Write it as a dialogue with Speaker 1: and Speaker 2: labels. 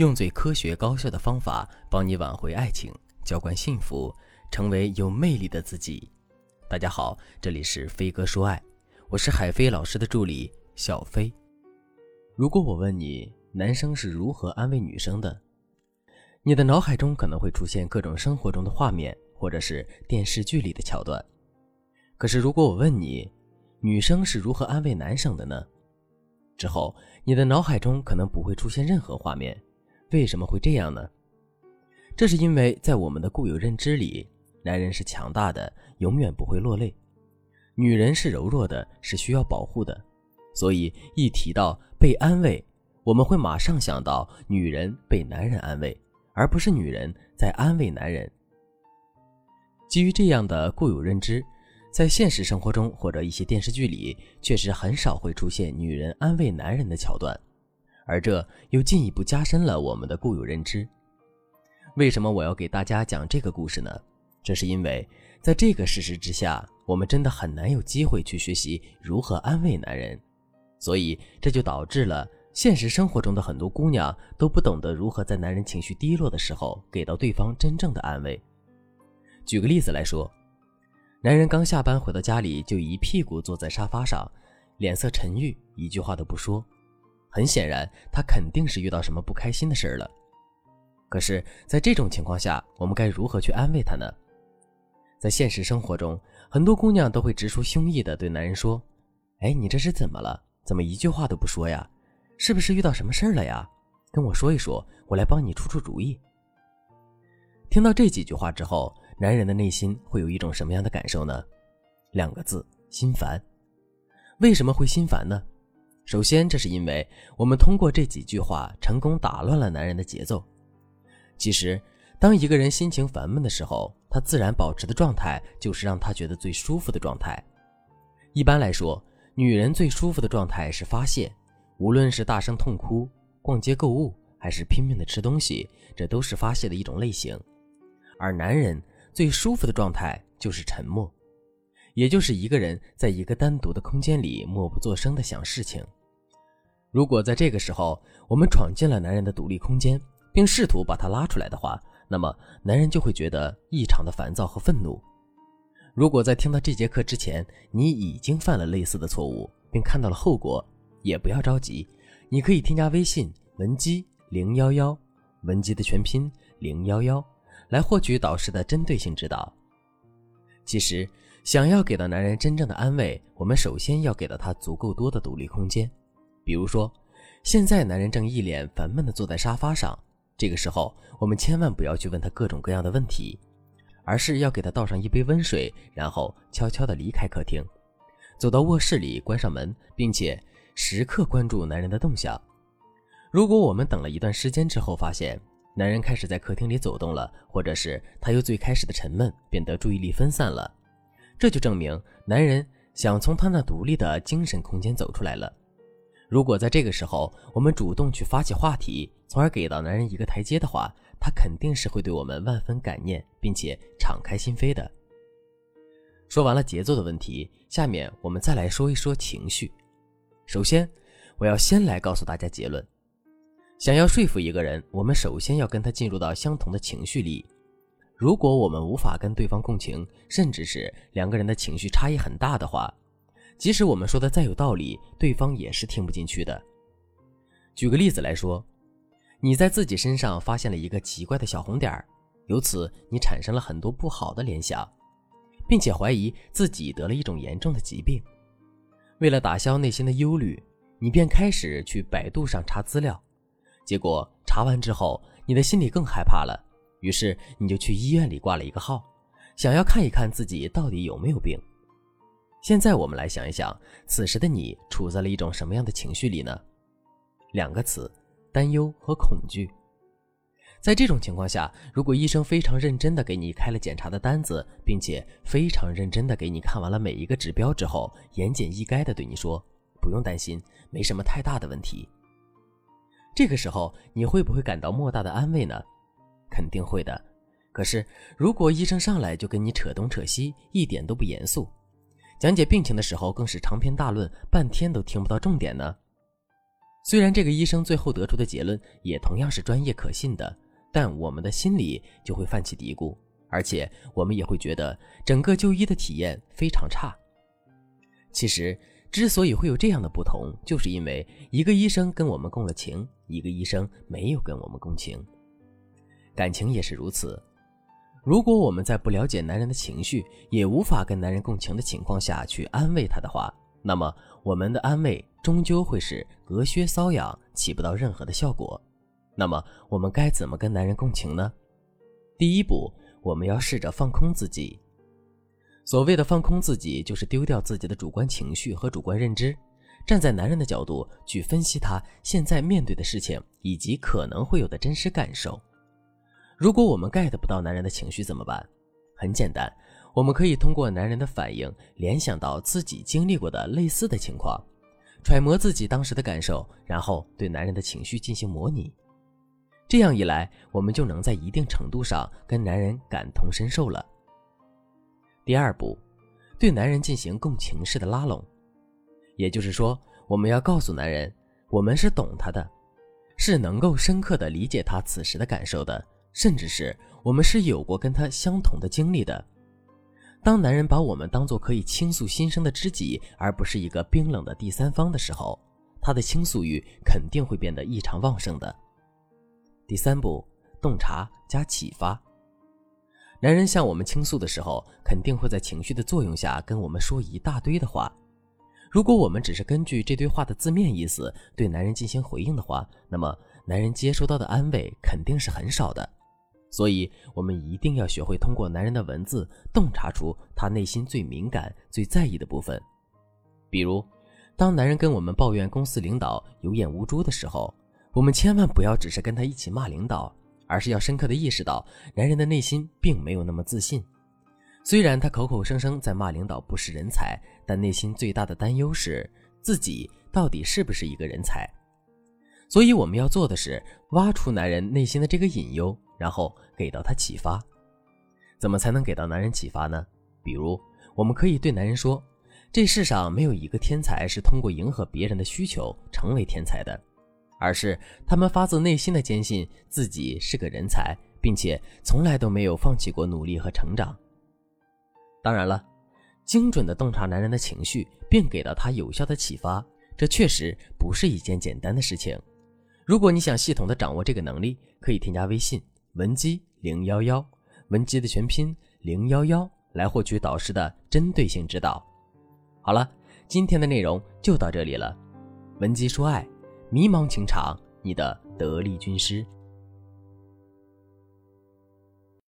Speaker 1: 用最科学高效的方法帮你挽回爱情，浇灌幸福，成为有魅力的自己。大家好，这里是飞哥说爱，我是海飞老师的助理小飞。如果我问你，男生是如何安慰女生的，你的脑海中可能会出现各种生活中的画面，或者是电视剧里的桥段。可是，如果我问你，女生是如何安慰男生的呢？之后，你的脑海中可能不会出现任何画面。为什么会这样呢？这是因为在我们的固有认知里，男人是强大的，永远不会落泪；女人是柔弱的，是需要保护的。所以一提到被安慰，我们会马上想到女人被男人安慰，而不是女人在安慰男人。基于这样的固有认知，在现实生活中或者一些电视剧里，确实很少会出现女人安慰男人的桥段。而这又进一步加深了我们的固有认知。为什么我要给大家讲这个故事呢？这是因为，在这个事实之下，我们真的很难有机会去学习如何安慰男人，所以这就导致了现实生活中的很多姑娘都不懂得如何在男人情绪低落的时候给到对方真正的安慰。举个例子来说，男人刚下班回到家里，就一屁股坐在沙发上，脸色沉郁，一句话都不说。很显然，他肯定是遇到什么不开心的事儿了。可是，在这种情况下，我们该如何去安慰他呢？在现实生活中，很多姑娘都会直抒胸臆地对男人说：“哎，你这是怎么了？怎么一句话都不说呀？是不是遇到什么事儿了呀？跟我说一说，我来帮你出出主意。”听到这几句话之后，男人的内心会有一种什么样的感受呢？两个字：心烦。为什么会心烦呢？首先，这是因为我们通过这几句话成功打乱了男人的节奏。其实，当一个人心情烦闷的时候，他自然保持的状态就是让他觉得最舒服的状态。一般来说，女人最舒服的状态是发泄，无论是大声痛哭、逛街购物，还是拼命的吃东西，这都是发泄的一种类型。而男人最舒服的状态就是沉默，也就是一个人在一个单独的空间里默不作声的想事情。如果在这个时候我们闯进了男人的独立空间，并试图把他拉出来的话，那么男人就会觉得异常的烦躁和愤怒。如果在听到这节课之前，你已经犯了类似的错误，并看到了后果，也不要着急，你可以添加微信文姬零幺幺，文姬的全拼零幺幺，来获取导师的针对性指导。其实，想要给到男人真正的安慰，我们首先要给到他足够多的独立空间。比如说，现在男人正一脸烦闷地坐在沙发上，这个时候我们千万不要去问他各种各样的问题，而是要给他倒上一杯温水，然后悄悄地离开客厅，走到卧室里关上门，并且时刻关注男人的动向。如果我们等了一段时间之后，发现男人开始在客厅里走动了，或者是他由最开始的沉闷变得注意力分散了，这就证明男人想从他那独立的精神空间走出来了。如果在这个时候我们主动去发起话题，从而给到男人一个台阶的话，他肯定是会对我们万分感念，并且敞开心扉的。说完了节奏的问题，下面我们再来说一说情绪。首先，我要先来告诉大家结论：想要说服一个人，我们首先要跟他进入到相同的情绪里。如果我们无法跟对方共情，甚至是两个人的情绪差异很大的话，即使我们说的再有道理，对方也是听不进去的。举个例子来说，你在自己身上发现了一个奇怪的小红点儿，由此你产生了很多不好的联想，并且怀疑自己得了一种严重的疾病。为了打消内心的忧虑，你便开始去百度上查资料，结果查完之后，你的心里更害怕了，于是你就去医院里挂了一个号，想要看一看自己到底有没有病。现在我们来想一想，此时的你处在了一种什么样的情绪里呢？两个词：担忧和恐惧。在这种情况下，如果医生非常认真地给你开了检查的单子，并且非常认真地给你看完了每一个指标之后，言简意赅地对你说：“不用担心，没什么太大的问题。”这个时候，你会不会感到莫大的安慰呢？肯定会的。可是，如果医生上来就跟你扯东扯西，一点都不严肃。讲解病情的时候，更是长篇大论，半天都听不到重点呢。虽然这个医生最后得出的结论也同样是专业可信的，但我们的心里就会泛起嘀咕，而且我们也会觉得整个就医的体验非常差。其实，之所以会有这样的不同，就是因为一个医生跟我们共了情，一个医生没有跟我们共情。感情也是如此。如果我们在不了解男人的情绪，也无法跟男人共情的情况下去安慰他的话，那么我们的安慰终究会是隔靴搔痒，起不到任何的效果。那么我们该怎么跟男人共情呢？第一步，我们要试着放空自己。所谓的放空自己，就是丢掉自己的主观情绪和主观认知，站在男人的角度去分析他现在面对的事情以及可能会有的真实感受。如果我们 get 不到男人的情绪怎么办？很简单，我们可以通过男人的反应联想到自己经历过的类似的情况，揣摩自己当时的感受，然后对男人的情绪进行模拟。这样一来，我们就能在一定程度上跟男人感同身受了。第二步，对男人进行共情式的拉拢，也就是说，我们要告诉男人，我们是懂他的，是能够深刻的理解他此时的感受的。甚至是我们是有过跟他相同的经历的。当男人把我们当做可以倾诉心声的知己，而不是一个冰冷的第三方的时候，他的倾诉欲肯定会变得异常旺盛的。第三步，洞察加启发。男人向我们倾诉的时候，肯定会在情绪的作用下跟我们说一大堆的话。如果我们只是根据这堆话的字面意思对男人进行回应的话，那么男人接收到的安慰肯定是很少的。所以，我们一定要学会通过男人的文字洞察出他内心最敏感、最在意的部分。比如，当男人跟我们抱怨公司领导有眼无珠的时候，我们千万不要只是跟他一起骂领导，而是要深刻的意识到，男人的内心并没有那么自信。虽然他口口声声在骂领导不是人才，但内心最大的担忧是自己到底是不是一个人才。所以，我们要做的是挖出男人内心的这个隐忧。然后给到他启发，怎么才能给到男人启发呢？比如，我们可以对男人说：“这世上没有一个天才是通过迎合别人的需求成为天才的，而是他们发自内心的坚信自己是个人才，并且从来都没有放弃过努力和成长。”当然了，精准的洞察男人的情绪，并给到他有效的启发，这确实不是一件简单的事情。如果你想系统的掌握这个能力，可以添加微信。文姬零幺幺，文姬的全拼零幺幺，来获取导师的针对性指导。好了，今天的内容就到这里了。文姬说爱，迷茫情场，你的得力军师。